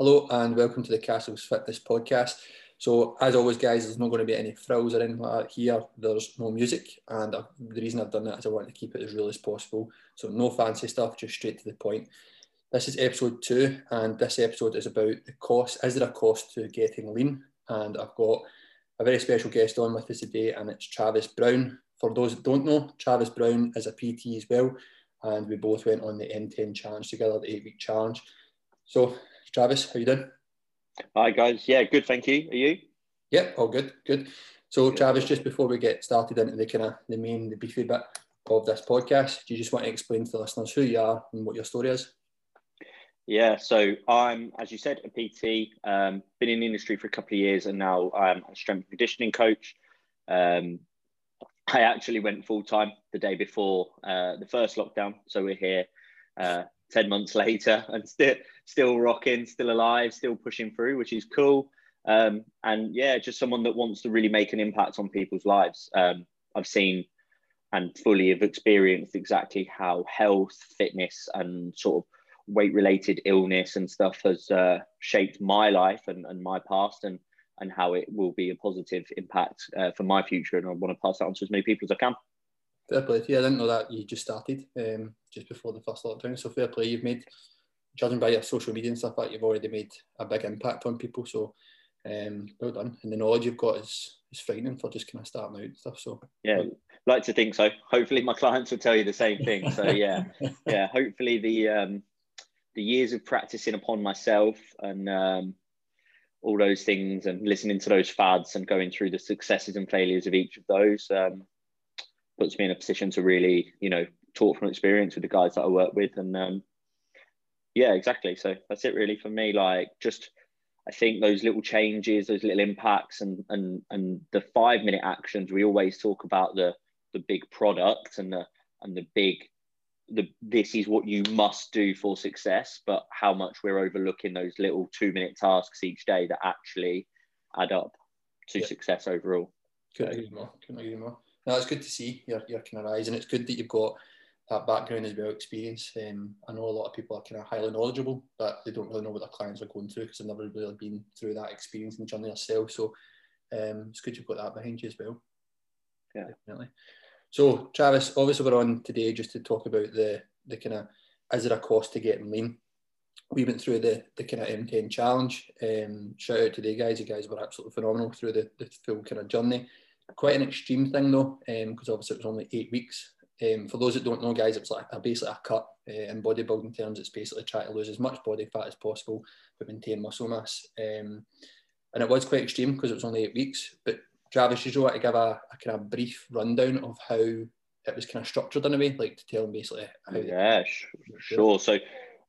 Hello and welcome to the Castles Fitness podcast. So, as always, guys, there's not going to be any frills or anything like that here. There's no music, and the reason I've done that is I want to keep it as real as possible. So, no fancy stuff, just straight to the point. This is episode two, and this episode is about the cost. Is there a cost to getting lean? And I've got a very special guest on with us today, and it's Travis Brown. For those that don't know, Travis Brown is a PT as well, and we both went on the M10 challenge together, the eight week challenge. So, Travis, how you doing? Hi guys, yeah, good, thank you. Are you? Yep, all good, good. So Travis, just before we get started into the kind of the main, the beefy bit of this podcast, do you just want to explain to the listeners who you are and what your story is? Yeah, so I'm, as you said, a PT. Um, been in the industry for a couple of years, and now I'm a strength and conditioning coach. Um, I actually went full time the day before uh, the first lockdown, so we're here uh, 10 months later and still still rocking still alive still pushing through which is cool. Um, and yeah just someone that wants to really make an impact on people's lives. Um, i've seen and fully have experienced exactly how health fitness and sort of weight related illness and stuff has uh, shaped my life and, and my past and and how it will be a positive impact uh, for my future. And i want to pass that on to as many people as i can Fair play to you. I didn't know that you just started um, just before the first lockdown. So fair play. You've made, judging by your social media and stuff like, you've already made a big impact on people. So um, well done. And the knowledge you've got is is frightening for just kind of starting out and stuff. So yeah, like to think so. Hopefully, my clients will tell you the same thing. So yeah, yeah. Hopefully, the um, the years of practicing upon myself and um, all those things and listening to those fads and going through the successes and failures of each of those um, puts me in a position to really, you know, talk from experience with the guys that I work with. And um, yeah, exactly. So that's it really for me. Like just, I think those little changes, those little impacts, and and and the five minute actions. We always talk about the the big product and the and the big the this is what you must do for success, but how much we're overlooking those little two minute tasks each day that actually add up to yeah. success overall. Couldn't agree more. Couldn't agree more no, it's good to see your, your kind of rise, and it's good that you've got that background as well, experience. Um, I know a lot of people are kind of highly knowledgeable, but they don't really know what their clients are going through because they've never really been through that experience and journey themselves. So um, it's good you've got that behind you as well. Yeah, definitely. So Travis, obviously we're on today just to talk about the the kind of is there a cost to getting lean? We went through the the kind of M10 challenge. Um, shout out to the guys. You guys were absolutely phenomenal through the, the full kind of journey. Quite an extreme thing though, because um, obviously it was only eight weeks. Um, for those that don't know, guys, it's like a, basically a cut uh, in bodybuilding terms. It's basically trying to lose as much body fat as possible but maintain muscle mass. Um, and it was quite extreme because it was only eight weeks. But Travis, you want to give a, a, kind of brief rundown of how it was kind of structured in a way, like to tell them basically how? Yeah, sure. So,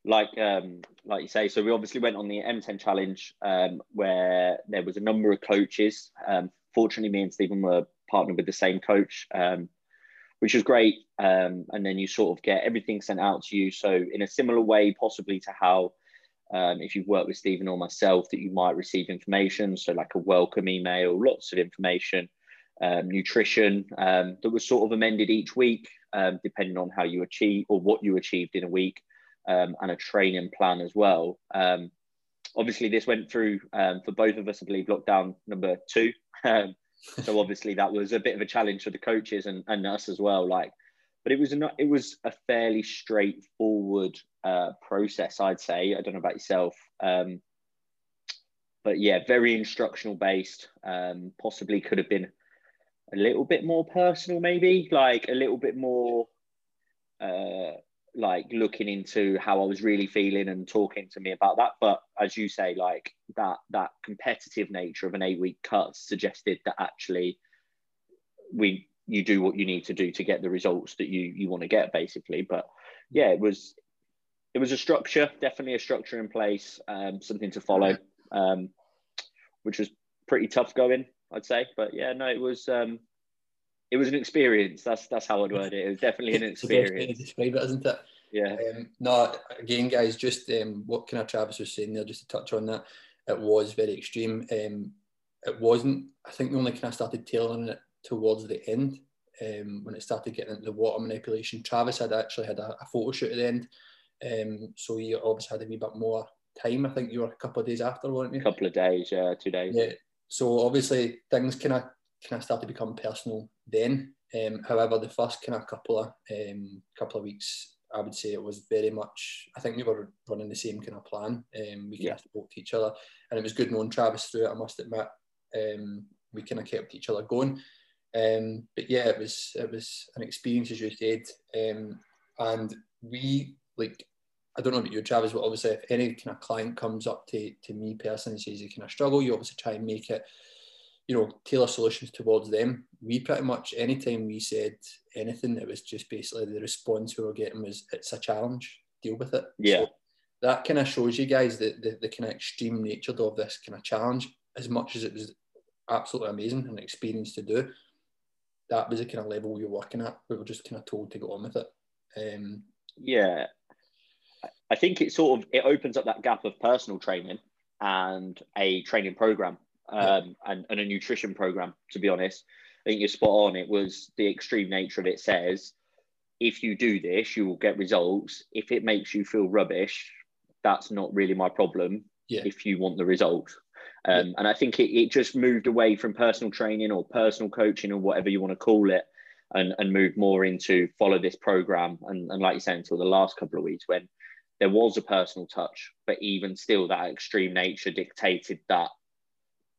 like um, like you say, so we obviously went on the M10 challenge um, where there was a number of coaches. Um, fortunately, me and Stephen were partnered with the same coach, um, which was great. Um, and then you sort of get everything sent out to you. So in a similar way, possibly to how um, if you've worked with Stephen or myself, that you might receive information. So like a welcome email, lots of information, um, nutrition um, that was sort of amended each week, um, depending on how you achieve or what you achieved in a week, and a training plan as well. Obviously, this went through for both of us, I believe, lockdown number two. so obviously that was a bit of a challenge for the coaches and, and us as well. Like, but it was a it was a fairly straightforward uh, process, I'd say. I don't know about yourself, um, but yeah, very instructional based. Um, possibly could have been a little bit more personal, maybe like a little bit more uh, like looking into how I was really feeling and talking to me about that. But as you say, like that that competitive nature of an eight week cut suggested that actually we you do what you need to do to get the results that you you want to get basically. But yeah, it was it was a structure, definitely a structure in place, um, something to follow, um, which was pretty tough going, I'd say. But yeah, no, it was um, it was an experience. That's that's how I'd word it. It was definitely an experience. describe it, isn't it? Yeah. Um, no, again, guys, just um, what kind of Travis was saying there, just to touch on that, it was very extreme. Um, it wasn't. I think we only kind of started tailoring it towards the end um, when it started getting into the water manipulation. Travis had actually had a, a photo shoot at the end, um, so he obviously had a wee bit more time. I think you were a couple of days after, weren't you? A couple of days, yeah, two days. Yeah. So obviously things kind of kind of start to become personal then. Um, however, the first kind of couple of um, couple of weeks, I would say it was very much. I think we were running the same kind of plan. Um, we kind yeah. of spoke to each other, and it was good knowing Travis through it. I must admit, um, we kind of kept each other going. Um, but yeah, it was it was an experience as you said, um, and we like I don't know about you, Travis, but obviously if any kind of client comes up to, to me personally and says they kind of struggle, you obviously try and make it, you know, tailor solutions towards them. We pretty much anytime we said anything, it was just basically the response we were getting was it's a challenge, deal with it. Yeah. So that kind of shows you guys the, the, the kind of extreme nature of this kind of challenge, as much as it was absolutely amazing and experience to do. That was the kind of level we were working at. We were just kind of told to go on with it. Um, yeah, I think it sort of it opens up that gap of personal training and a training program um, yeah. and, and a nutrition program. To be honest, I think you're spot on. It was the extreme nature of it. Says if you do this, you will get results. If it makes you feel rubbish, that's not really my problem. Yeah. If you want the result. Um, yeah. And I think it, it just moved away from personal training or personal coaching or whatever you want to call it and, and moved more into follow this program. And, and like you said, until the last couple of weeks when there was a personal touch, but even still, that extreme nature dictated that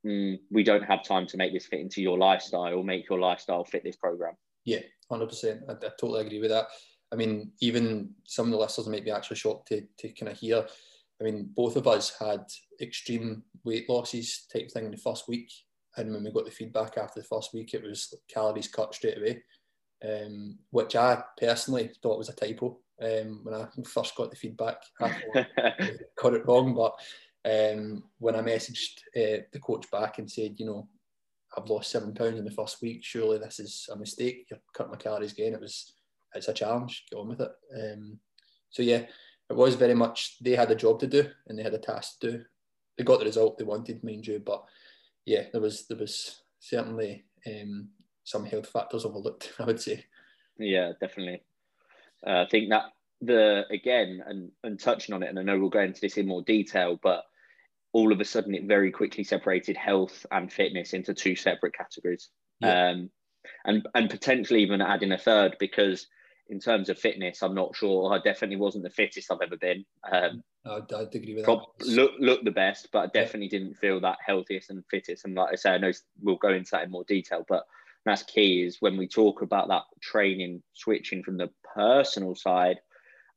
mm, we don't have time to make this fit into your lifestyle or make your lifestyle fit this program. Yeah, 100%. I, I totally agree with that. I mean, even some of the listeners might be actually shocked to, to kind of hear. I mean, both of us had extreme weight losses type thing in the first week. And when we got the feedback after the first week, it was calories cut straight away, um, which I personally thought was a typo um, when I first got the feedback. I got it wrong, but um, when I messaged uh, the coach back and said, you know, I've lost seven pounds in the first week. Surely this is a mistake. You're cutting my calories again. It was, it's a challenge. Get on with it. Um, so yeah, it was very much they had a job to do and they had a task to do. They got the result they wanted, mind you, but yeah, there was there was certainly um, some health factors overlooked. I would say. Yeah, definitely. Uh, I think that the again and and touching on it, and I know we'll go into this in more detail, but all of a sudden it very quickly separated health and fitness into two separate categories, yeah. um, and and potentially even adding a third because in terms of fitness, I'm not sure. I definitely wasn't the fittest I've ever been. Um, I, I agree with that. Look, look the best, but I definitely yeah. didn't feel that healthiest and fittest. And like I say, I know we'll go into that in more detail, but that's key is when we talk about that training switching from the personal side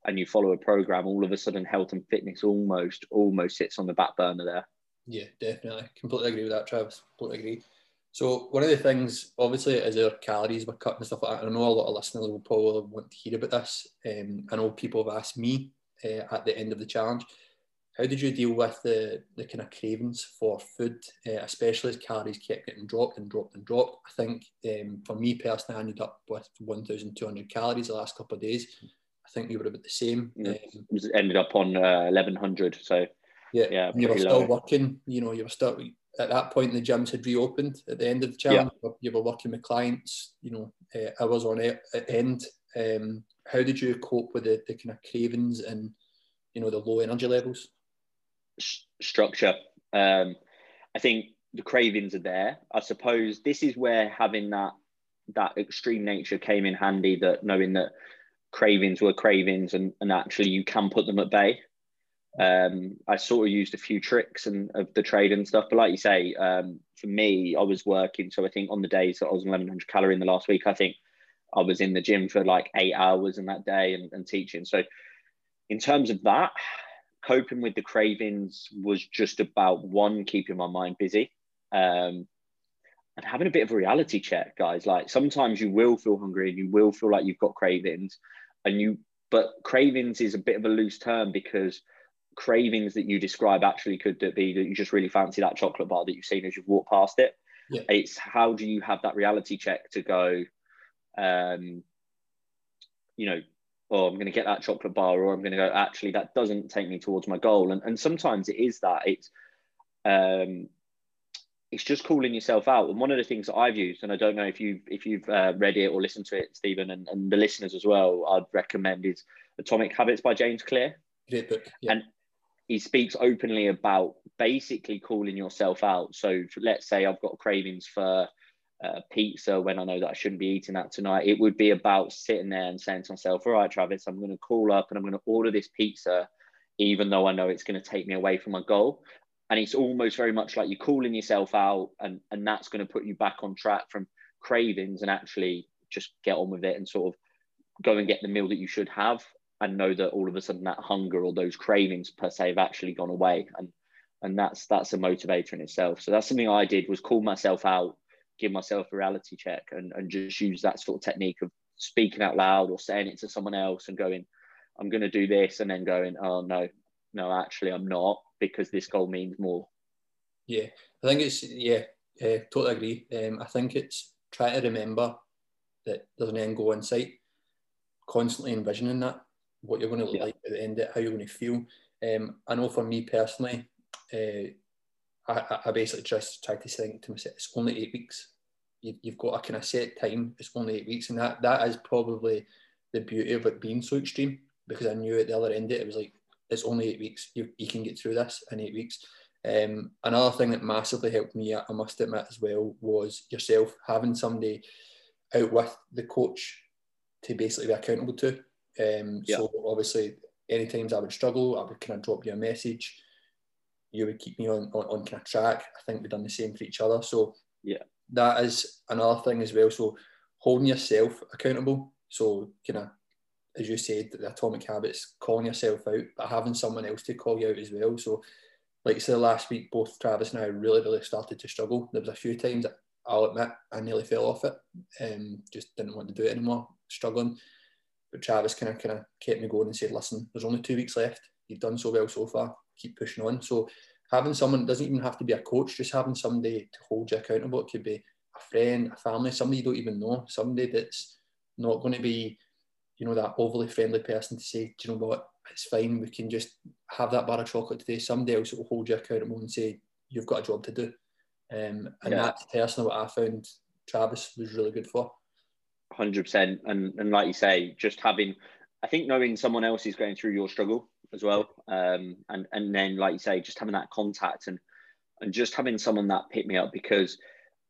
and you follow a program all of a sudden health and fitness almost almost sits on the back burner there. Yeah definitely. Completely agree with that travis. Completely agree. So one of the things obviously is our calories were cut and stuff like that. I know a lot of listeners will probably want to hear about this. Um, i know people have asked me uh, at the end of the challenge how did you deal with the, the kind of cravings for food, uh, especially as calories kept getting dropped and dropped and dropped? I think um, for me personally, I ended up with 1,200 calories the last couple of days. I think you were about the same. Yeah. Um, ended up on uh, 1,100. So yeah, yeah you were still working. You know, you were still at that point. The gyms had reopened at the end of the challenge. Yeah. You were working with clients. You know, uh, I was on end. Um, how did you cope with the, the kind of cravings and you know the low energy levels? structure. Um, I think the cravings are there. I suppose this is where having that that extreme nature came in handy. That knowing that cravings were cravings, and, and actually you can put them at bay. Um, I sort of used a few tricks and of the trade and stuff, but like you say, um, for me, I was working. So I think on the days that I was 1100 calorie in the last week, I think I was in the gym for like eight hours in that day and, and teaching. So in terms of that, coping with the cravings was just about one, keeping my mind busy. Um, and having a bit of a reality check, guys. Like sometimes you will feel hungry and you will feel like you've got cravings, and you, but cravings is a bit of a loose term because cravings that you describe actually could be that you just really fancy that chocolate bar that you've seen as you've walked past it. Yeah. It's how do you have that reality check to go, um, you know, oh, I'm going to get that chocolate bar, or I'm going to go, actually, that doesn't take me towards my goal. And, and sometimes it is that. It's, um, it's just calling yourself out. And one of the things that I've used, and I don't know if you've if you've uh, read it or listened to it, Stephen, and, and the listeners as well, I'd recommend is Atomic Habits by James Clear. Great book. Yeah. And he speaks openly about basically calling yourself out. So let's say I've got cravings for uh, pizza when I know that I shouldn't be eating that tonight. It would be about sitting there and saying to myself, all right, Travis, I'm going to call up and I'm going to order this pizza, even though I know it's going to take me away from my goal. And it's almost very much like you're calling yourself out, and, and that's going to put you back on track from cravings and actually just get on with it and sort of go and get the meal that you should have and know that all of a sudden that hunger or those cravings per se have actually gone away. And and that's that's a motivator in itself. So that's something i did was call myself out give myself a reality check and, and just use that sort of technique of speaking out loud or saying it to someone else and going i'm going to do this and then going oh no no actually i'm not because this goal means more yeah i think it's yeah uh, totally agree um, i think it's try to remember that there's an end goal in sight constantly envisioning that what you're going to look yeah. like at the end of it, how you're going to feel. Um, I know for me personally, uh, I, I, basically just try to think to myself, it's only eight weeks. You, have got a kind of set time. It's only eight weeks, and that that is probably the beauty of it being so extreme. Because I knew at the other end of it, it was like it's only eight weeks. You, you can get through this in eight weeks. Um, another thing that massively helped me, I must admit as well, was yourself having somebody out with the coach to basically be accountable to. Um, yeah. So obviously, any times I would struggle, I would kind of drop you a message. You would keep me on, on, on kind of track. I think we've done the same for each other. So yeah, that is another thing as well. So holding yourself accountable. So kind of, as you said, the atomic habits, calling yourself out, but having someone else to call you out as well. So like I said last week, both Travis and I really, really started to struggle. There was a few times I'll admit I nearly fell off it and um, just didn't want to do it anymore, struggling. But Travis kind of kind of kept me going and said, "Listen, there's only two weeks left. You've done so well so far. Keep pushing on." So having someone doesn't even have to be a coach. Just having somebody to hold you accountable. It could be a friend, a family, somebody you don't even know, somebody that's not going to be, you know, that overly friendly person to say, "Do you know what? It's fine. We can just have that bar of chocolate today." Somebody else will hold you accountable and say, "You've got a job to do." Um, and yeah. that's personally what I found Travis was really good for hundred percent. And and like you say, just having, I think knowing someone else is going through your struggle as well, um, and and then like you say, just having that contact and and just having someone that pick me up because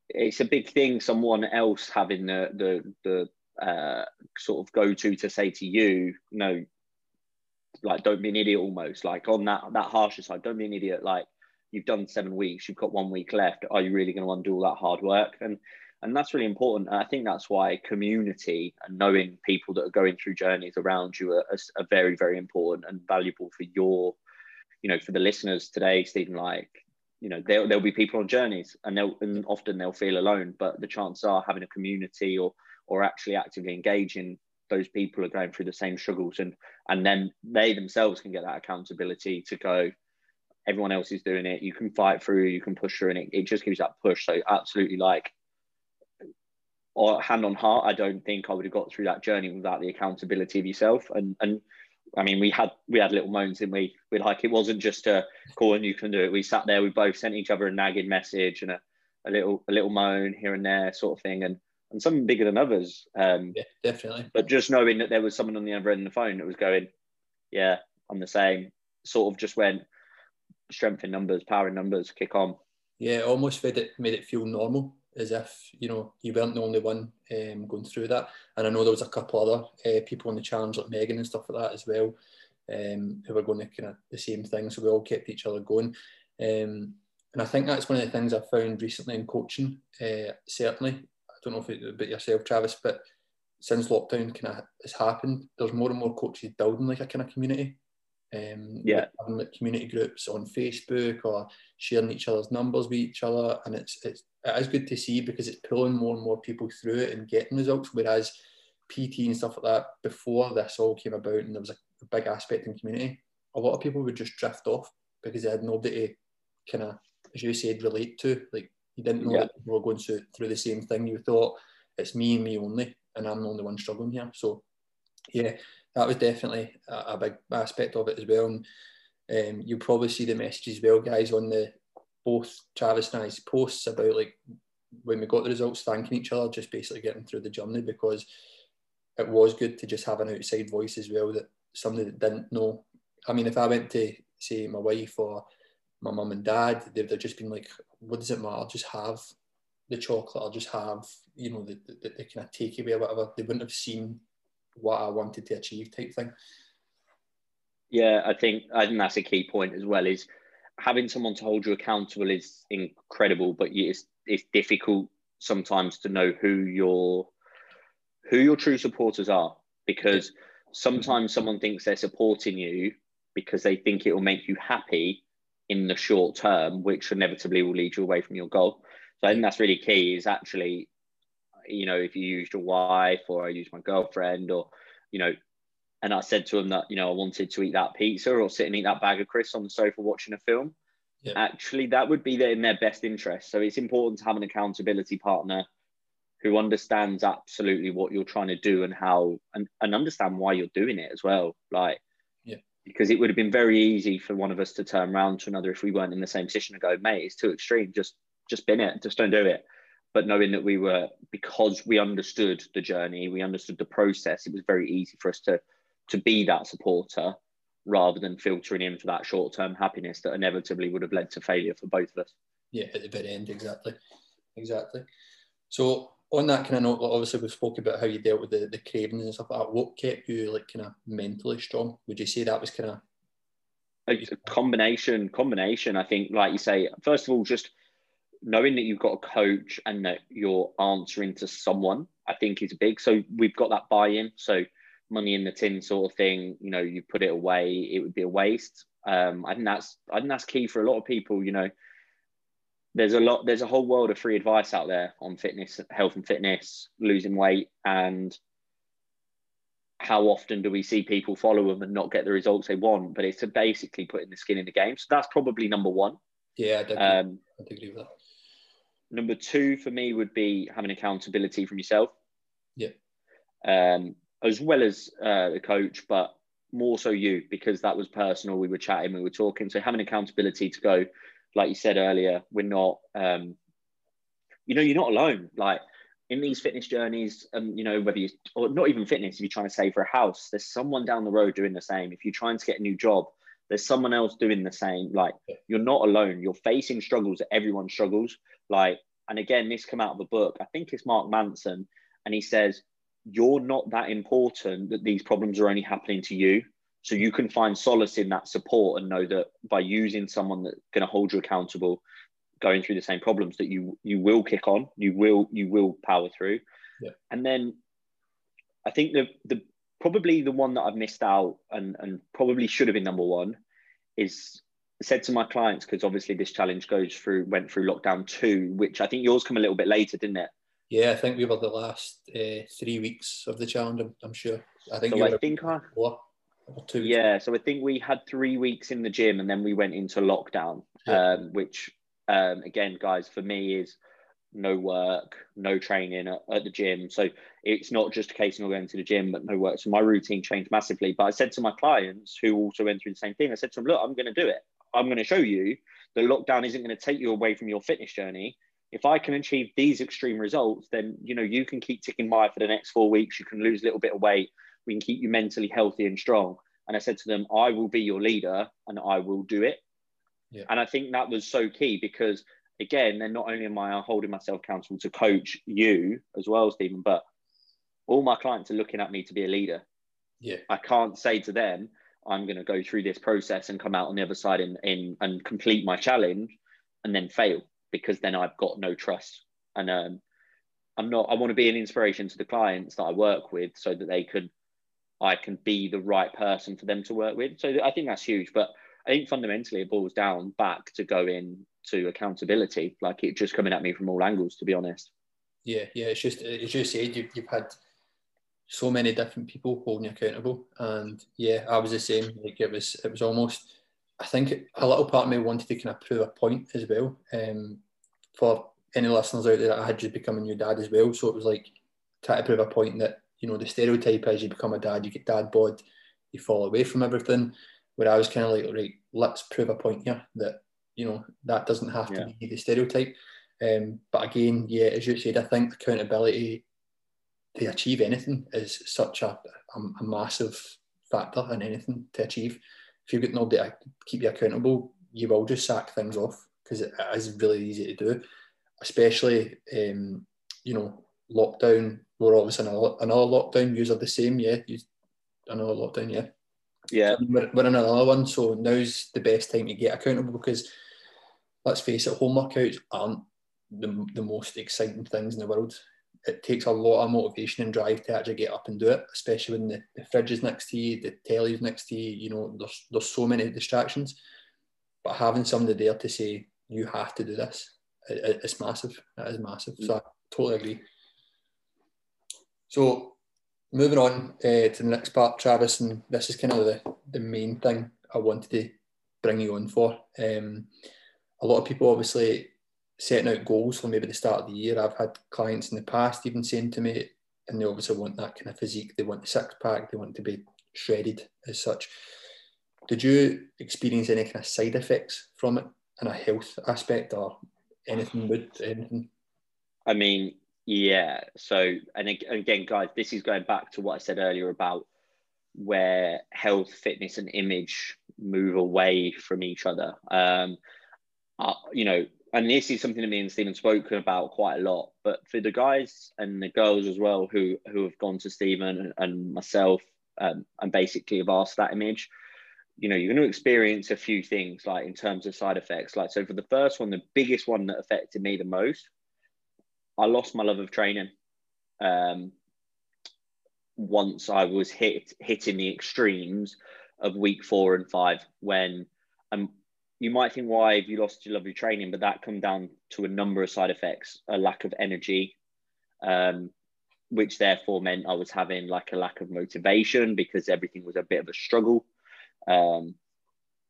it's a big thing. Someone else having the the the uh, sort of go to to say to you, you know, like don't be an idiot almost like on that that harsher side, don't be an idiot. Like you've done seven weeks, you've got one week left. Are you really going to undo all that hard work? And and that's really important. And I think that's why community and knowing people that are going through journeys around you are, are, very, very important and valuable for your, you know, for the listeners today, Stephen. Like, you know, there there'll be people on journeys, and they'll and often they'll feel alone. But the chances are having a community or or actually actively engaging those people are going through the same struggles, and and then they themselves can get that accountability to go. Everyone else is doing it. You can fight through. You can push through, and it, it just gives that push. So absolutely, like or hand on heart, I don't think I would have got through that journey without the accountability of yourself. And and I mean, we had we had little moans, didn't we? We like it wasn't just a call and you can do it. We sat there, we both sent each other a nagging message and a, a little a little moan here and there, sort of thing, and and some bigger than others. Um, yeah, definitely. But just knowing that there was someone on the other end of the phone that was going, yeah, I'm the same. Sort of just went strength in numbers, power in numbers, kick on. Yeah, almost made it made it feel normal as if you know you weren't the only one um, going through that. And I know there was a couple other uh, people on the challenge like Megan and stuff like that as well, um, who were going to kind of the same thing. So we all kept each other going. Um, and I think that's one of the things I've found recently in coaching. Uh, certainly, don't know if it about yourself, Travis, but since lockdown kind of has happened, there's more and more coaches building like a kind of community. Um, yeah, having like community groups on Facebook or sharing each other's numbers with each other, and it's it's it is good to see because it's pulling more and more people through it and getting results. Whereas PT and stuff like that before this all came about and there was a, big aspect in community, a lot of people would just drift off because they had nobody to kind of, as you said, relate to. Like you didn't know yeah. that people were going through, through the same thing. You thought it's me and me only, and I'm the only one struggling here. So yeah, that was definitely a, a big aspect of it as well. And um, you'll probably see the messages well, guys, on the both Travis and I's posts about like when we got the results, thanking each other, just basically getting through the journey because it was good to just have an outside voice as well that somebody that didn't know. I mean, if I went to say my wife or my mum and dad, they've, they've just been like, what does it matter? I'll just have the chocolate. I'll just have, you know, the, the, the kind of takeaway or whatever. They wouldn't have seen what I wanted to achieve type thing. Yeah, I think I think that's a key point as well. Is having someone to hold you accountable is incredible, but it's it's difficult sometimes to know who your who your true supporters are because sometimes someone thinks they're supporting you because they think it will make you happy in the short term, which inevitably will lead you away from your goal. So I think that's really key is actually, you know, if you used your wife or I used my girlfriend or, you know, and I said to him that, you know, I wanted to eat that pizza or sit and eat that bag of crisps on the sofa watching a film. Yeah. Actually, that would be in their best interest. So it's important to have an accountability partner who understands absolutely what you're trying to do and how and, and understand why you're doing it as well. Like, because it would have been very easy for one of us to turn around to another if we weren't in the same position and go, mate, it's too extreme. Just just bin it. Just don't do it. But knowing that we were because we understood the journey, we understood the process, it was very easy for us to to be that supporter rather than filtering in for that short term happiness that inevitably would have led to failure for both of us. Yeah, at the very end, exactly. Exactly. So on that kind of note, obviously we spoke about how you dealt with the, the cravings and stuff like that. What kept you like kind of mentally strong? Would you say that was kind of a combination? Combination. I think, like you say, first of all, just knowing that you've got a coach and that you're answering to someone, I think is big. So we've got that buy-in. So money in the tin sort of thing. You know, you put it away, it would be a waste. Um, I think that's I think that's key for a lot of people. You know, there's a lot there's a whole world of free advice out there on fitness, health and fitness, losing weight, and how often do we see people follow them and not get the results they want? But it's basically putting the skin in the game. So that's probably number one. Yeah, I um, I agree with that. Number two for me would be having accountability from yourself. Yeah. Um, as well as uh, the coach, but more so you because that was personal. We were chatting, we were talking. So having accountability to go, like you said earlier, we're not, um, you know, you're not alone. Like in these fitness journeys, um, you know, whether you or not even fitness, if you're trying to save for a house, there's someone down the road doing the same. If you're trying to get a new job, there's someone else doing the same. Like you're not alone. You're facing struggles that everyone struggles. Like, and again, this come out of a book. I think it's Mark Manson, and he says you're not that important that these problems are only happening to you. So you can find solace in that support and know that by using someone that's going to hold you accountable, going through the same problems, that you you will kick on, you will you will power through. Yeah. And then I think the the probably the one that I've missed out and and probably should have been number one is said to my clients because obviously this challenge goes through went through lockdown two, which I think yours come a little bit later, didn't it? Yeah, I think we were the last uh, three weeks of the challenge. I'm, I'm sure. I think. So I think I. Four, two. Yeah, so I think we had three weeks in the gym, and then we went into lockdown, yeah. um, which um, again, guys, for me is no work, no training at, at, the gym. So it's not just a case of not going to the gym, but no work. So my routine changed massively. But I said to my clients who also went through the same thing, I said to them, look, I'm going to do it. I'm going to show you that lockdown isn't going to take you away from your fitness journey if I can achieve these extreme results, then you know you can keep ticking by for the next four weeks. You can lose a little bit of weight. We can keep you mentally healthy and strong. And I said to them, I will be your leader and I will do it. Yeah. And I think that was so key because again, then not only am I holding myself accountable to coach you as well, Stephen, but all my clients are looking at me to be a leader. Yeah. I can't say to them, I'm going to go through this process and come out on the other side in, in and complete my challenge and then fail because then I've got no trust. And um, I'm not, I want to be an inspiration to the clients that I work with so that they can, I can be the right person for them to work with. So I think that's huge. But I think fundamentally it boils down back to going to accountability, like it just coming at me from all angles, to be honest. Yeah, yeah. It's just, as you said, you've, you've had so many different people holding you accountable. And yeah, I was the same. Like it was, it was almost, I think a little part of me wanted to kind of prove a point as well. Um, for any listeners out there, I had just become a new dad as well, so it was like trying to prove a point that you know the stereotype is you become a dad, you get dad bod, you fall away from everything. Where I was kind of like, right, let's prove a point here that you know that doesn't have to be the stereotype. Um, but again, yeah, as you said, I think accountability to achieve anything is such a, a, a massive factor in anything to achieve if you've got nobody to keep you accountable, you will just sack things off because it is really easy to do, especially um, you know lockdown. We're obviously another, another lockdown. Use are the same, yeah. Use another lockdown, yeah. Yeah. We're, we're in another one, so now's the best time to get accountable because let's face it, home workouts aren't the, the most exciting things in the world. It takes a lot of motivation and drive to actually get up and do it, especially when the, the fridge is next to you, the telly's next to you, you know, there's, there's so many distractions. But having somebody there to say, you have to do this, it, it's massive. It is massive. So I totally agree. So moving on uh, to the next part, Travis, and this is kind of the, the main thing I wanted to bring you on for. Um, a lot of people obviously setting out goals for maybe the start of the year. I've had clients in the past even saying to me, and they obviously want that kind of physique. They want the six pack. They want to be shredded as such. Did you experience any kind of side effects from it in a health aspect or anything? Would anything? I mean, yeah. So, and again, guys, this is going back to what I said earlier about where health, fitness, and image move away from each other. Um, uh, you know, and this is something that me and Stephen spoken about quite a lot. But for the guys and the girls as well who who have gone to Stephen and myself um, and basically have asked that image, you know, you're going to experience a few things like in terms of side effects. Like so, for the first one, the biggest one that affected me the most, I lost my love of training. Um, once I was hit hitting the extremes of week four and five when um, you might think, why have you lost your love of training? But that come down to a number of side effects: a lack of energy, um, which therefore meant I was having like a lack of motivation because everything was a bit of a struggle. Um,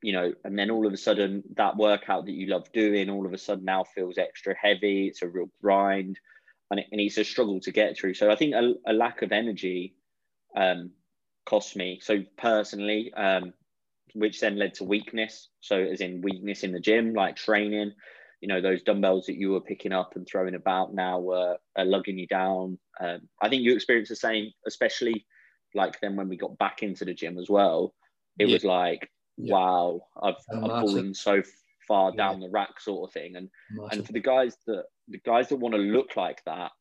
you know, and then all of a sudden that workout that you love doing, all of a sudden now feels extra heavy. It's a real grind, and, it, and it's a struggle to get through. So I think a, a lack of energy um, cost me. So personally, um, which then led to weakness. So, as in weakness in the gym, like training, you know, those dumbbells that you were picking up and throwing about now were are lugging you down. Um, I think you experienced the same, especially like then when we got back into the gym as well. It yeah. was like, yeah. wow, I've, I've fallen so far yeah. down the rack, sort of thing. And and for the guys that the guys that want to look like that,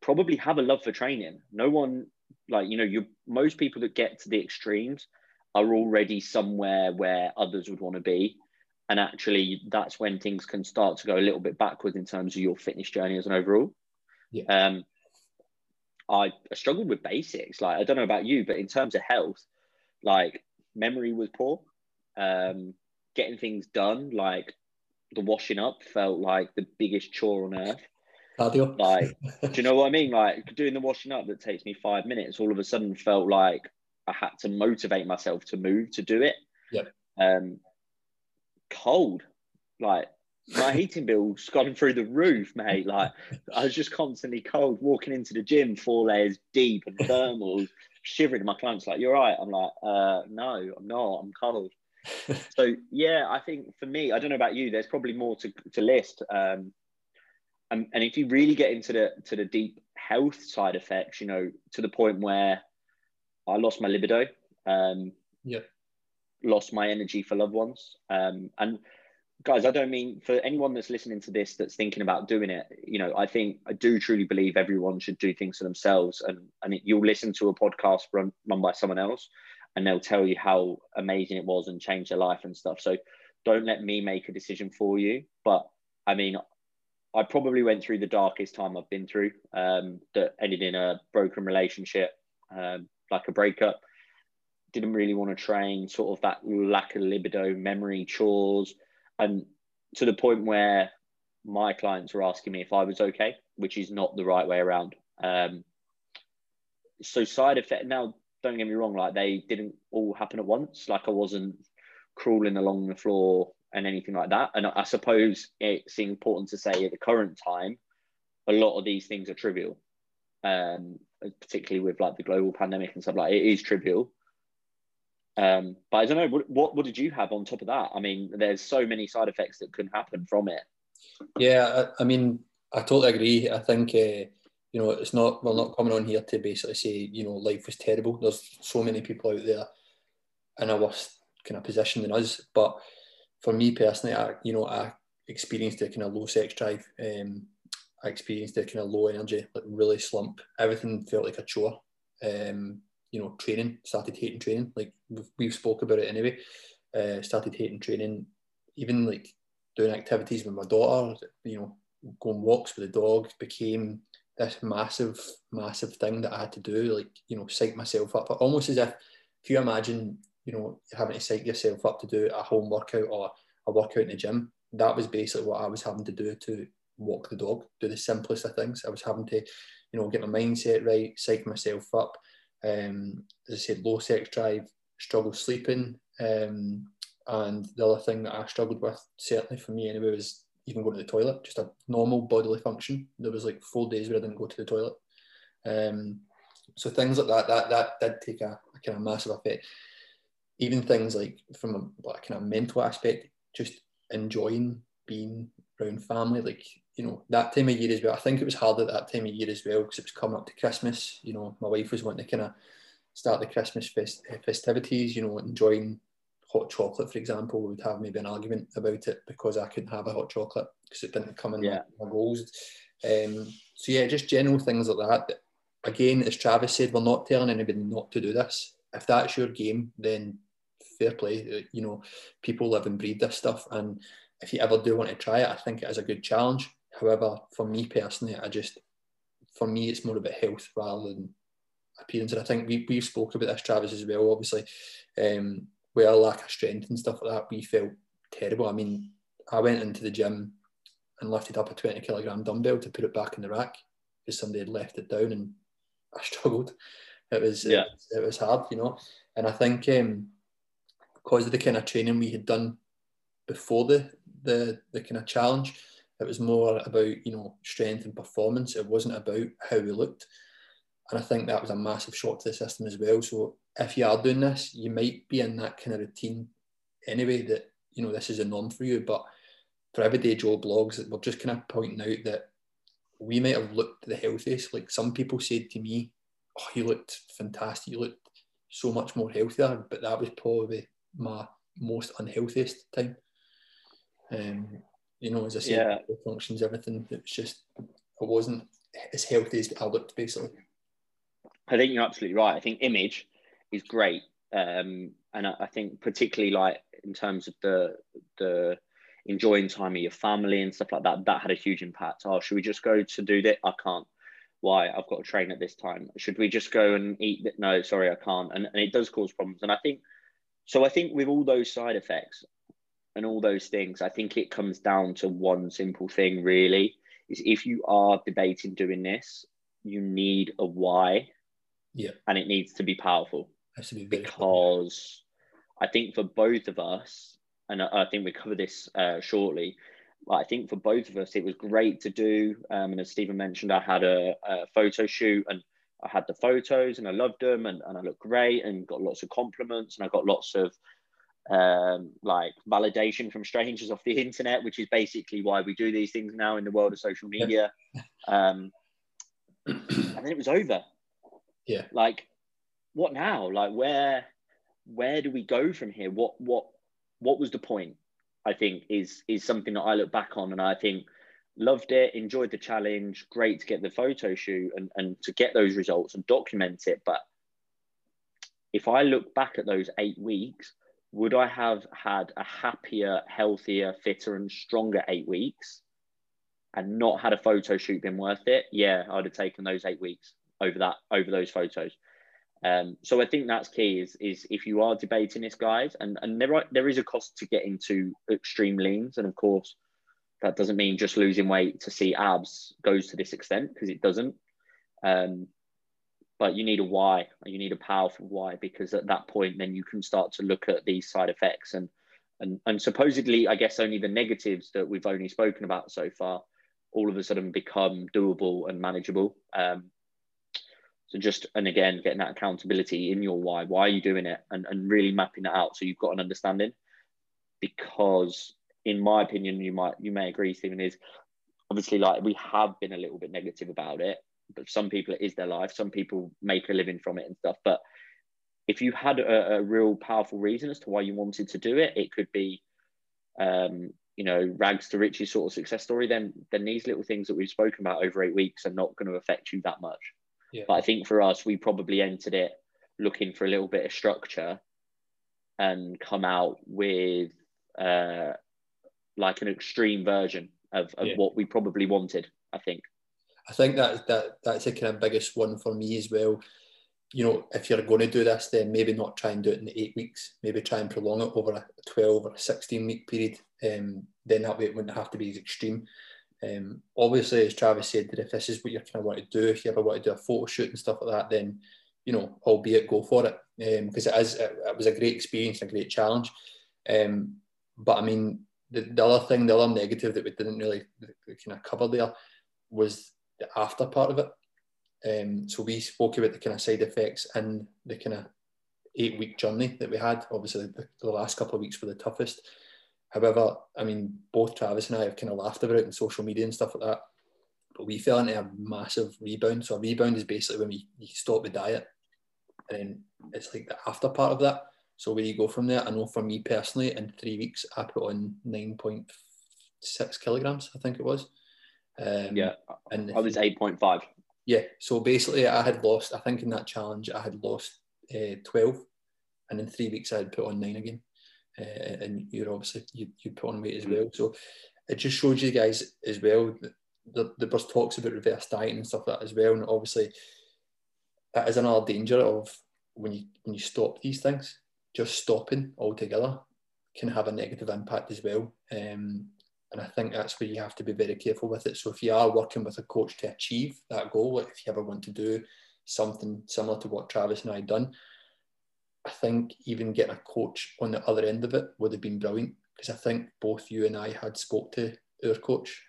probably have a love for training. No one like you know you most people that get to the extremes are already somewhere where others would want to be. And actually, that's when things can start to go a little bit backwards in terms of your fitness journey as an overall. Yeah. Um, I, I struggled with basics. Like, I don't know about you, but in terms of health, like memory was poor. Um, getting things done, like the washing up, felt like the biggest chore on earth. Cardio. Like, do you know what I mean? Like doing the washing up that takes me five minutes, all of a sudden felt like I had to motivate myself to move to do it. Yep. Um, cold, like my heating bill's gone through the roof, mate. Like I was just constantly cold, walking into the gym, four layers deep and thermals, shivering. My clients like, "You're right." I'm like, uh, "No, I'm not. I'm cold." so yeah, I think for me, I don't know about you. There's probably more to to list. Um, and, and if you really get into the to the deep health side effects, you know, to the point where I lost my libido. Um, yeah. Lost my energy for loved ones. Um, and guys, I don't mean for anyone that's listening to this that's thinking about doing it. You know, I think I do truly believe everyone should do things for themselves. And and it, you'll listen to a podcast run run by someone else, and they'll tell you how amazing it was and change their life and stuff. So don't let me make a decision for you. But I mean, I probably went through the darkest time I've been through. Um, that ended in a broken relationship. Um, like a breakup. Didn't really want to train, sort of that lack of libido, memory, chores, and to the point where my clients were asking me if I was okay, which is not the right way around. Um, so side effect. Now, don't get me wrong, like they didn't all happen at once. Like I wasn't crawling along the floor and anything like that. And I suppose it's important to say at the current time, a lot of these things are trivial. Um, particularly with like the global pandemic and stuff like it is trivial. Um, but I don't know what, what, what did you have on top of that? I mean, there's so many side effects that can happen from it. Yeah, I, I mean, I totally agree. I think uh, you know it's not we're not coming on here to basically say you know life was terrible. There's so many people out there in a worse kind of position than us. But for me personally, I you know I experienced a kind of low sex drive. Um, I experienced a kind of low energy, like really slump. Everything felt like a chore. Um, you know, training started hating training. Like we've, we've spoke about it anyway. Uh, started hating training. Even like doing activities with my daughter. You know, going walks with the dog became this massive, massive thing that I had to do. Like you know, psych myself up. Almost as if if you imagine, you know, having to psych yourself up to do a home workout or a workout in the gym. That was basically what I was having to do to walk the dog, do the simplest of things. I was having to, you know, get my mindset right, psych myself up. Um, as I said, low sex drive, struggle sleeping. Um, and the other thing that I struggled with, certainly for me anyway, was even going to the toilet, just a normal bodily function. There was like four days where I didn't go to the toilet. Um, so things like that, that that did take a, a kind of massive effect. Even things like from a, a kind of mental aspect, just enjoying being around family, like you know that time of year as well. I think it was hard at that time of year as well because it was coming up to Christmas. You know, my wife was wanting to kind of start the Christmas fest, festivities. You know, enjoying hot chocolate, for example. We would have maybe an argument about it because I couldn't have a hot chocolate because it didn't come in yeah. my, goals. Um, so yeah, just general things like that, again, as Travis said, we're not telling anybody not to do this. If that's your game, then fair play. You know, people live and breathe this stuff. And if you ever do want to try it, I think it is a good challenge. However, for me personally, I just, for me, it's more about health rather than appearance. And I think we, we've spoke about this, Travis, as well, obviously. Um, with a lack of strength and stuff like that, we felt terrible. I mean, I went into the gym and lifted up a 20 kilogram dumbbell to put it back in the rack because somebody had left it down and I struggled. It was yeah. it, it was hard, you know. And I think um, because of the kind of training we had done before the the the kind of challenge, it was more about you know strength and performance. It wasn't about how we looked. And I think that was a massive shock to the system as well. So if you are doing this, you might be in that kind of routine anyway that you know this is a norm for you. But for everyday Joe Bloggs, we're just kind of pointing out that we might have looked the healthiest. Like some people said to me, "Oh, you looked fantastic. You looked so much more healthier," but that was probably my most unhealthiest time. Um, you know, as I said, yeah. functions, everything. It was just I wasn't as healthy as I looked, basically. I think you're absolutely right. I think image is great, um, and I, I think particularly like in terms of the the enjoying time with your family and stuff like that, that had a huge impact. Oh, should we just go to do that? I can't. Why? I've got to train at this time. Should we just go and eat? That? No, sorry, I can't. And, and it does cause problems. And I think, so I think with all those side effects and all those things, I think it comes down to one simple thing really is if you are debating doing this, you need a why. Yeah. And it needs to be powerful. Has to be because I think for both of us, and I, I think we cover this uh, shortly. I think for both of us, it was great to do. Um, and as Stephen mentioned, I had a, a, photo shoot and I had the photos and I loved them and, and I looked great and got lots of compliments and I got lots of um, like validation from strangers off the internet, which is basically why we do these things now in the world of social media. Um, and then it was over. Yeah. Like, what now? Like, where where do we go from here? What what what was the point? I think is is something that I look back on and I think loved it, enjoyed the challenge, great to get the photo shoot and, and to get those results and document it. But if I look back at those eight weeks, would I have had a happier, healthier, fitter, and stronger eight weeks and not had a photo shoot been worth it? Yeah, I'd have taken those eight weeks over that, over those photos. Um, so I think that's key is, is if you are debating this, guys, and, and there, are, there is a cost to getting to extreme leans. And of course, that doesn't mean just losing weight to see abs goes to this extent because it doesn't. Um, but you need a why, you need a powerful why, because at that point, then you can start to look at these side effects and, and, and supposedly, I guess only the negatives that we've only spoken about so far, all of a sudden become doable and manageable. Um, so just and again, getting that accountability in your why. Why are you doing it? And and really mapping that out so you've got an understanding. Because in my opinion, you might you may agree, Stephen, is obviously like we have been a little bit negative about it, but some people it is their life. Some people make a living from it and stuff. But if you had a, a, real powerful reason as to why you wanted to do it, it could be, um, you know, rags to riches sort of success story. Then, then these little things that we've spoken about over eight weeks are not going to affect you that much. Yeah. But I think for us, we probably entered it looking for a little bit of structure, and come out with uh, like an extreme version of, of yeah. what we probably wanted. I think. I think that that that's the kind of biggest one for me as well. You know, if you're going to do this, then maybe not try and do it in eight weeks. Maybe try and prolong it over a twelve or a sixteen week period. Um, then that way it wouldn't have to be as extreme. Um, obviously, as Travis said, that if this is what you kind of want to do, if you ever want to do a photo shoot and stuff like that, then you know, albeit go for it because um, it is it, it, was a great experience, a great challenge. Um, but I mean, the, the other thing, the other negative that we didn't really kind of cover there was the after part of it. Um, so we spoke about the kind of side effects and the kind of eight week journey that we had. Obviously, the, the, last couple of weeks were the toughest. However, I mean, both Travis and I have kind of laughed about it in social media and stuff like that. But we fell into a massive rebound. So a rebound is basically when we you stop the diet, and then it's like the after part of that. So where you go from there, I know for me personally, in three weeks I put on nine point six kilograms, I think it was. Um, yeah, and I was eight point five. Yeah, so basically I had lost. I think in that challenge I had lost uh, twelve, and in three weeks I had put on nine again. Uh, and you're obviously you, you put on weight as well. So it just shows you guys as well that the, the bus talks about reverse dieting and stuff like that as well. And obviously that is another danger of when you when you stop these things, just stopping altogether can have a negative impact as well. Um, and I think that's where you have to be very careful with it. So if you are working with a coach to achieve that goal, like if you ever want to do something similar to what Travis and I done, I think even getting a coach on the other end of it would have been brilliant because I think both you and I had spoke to our coach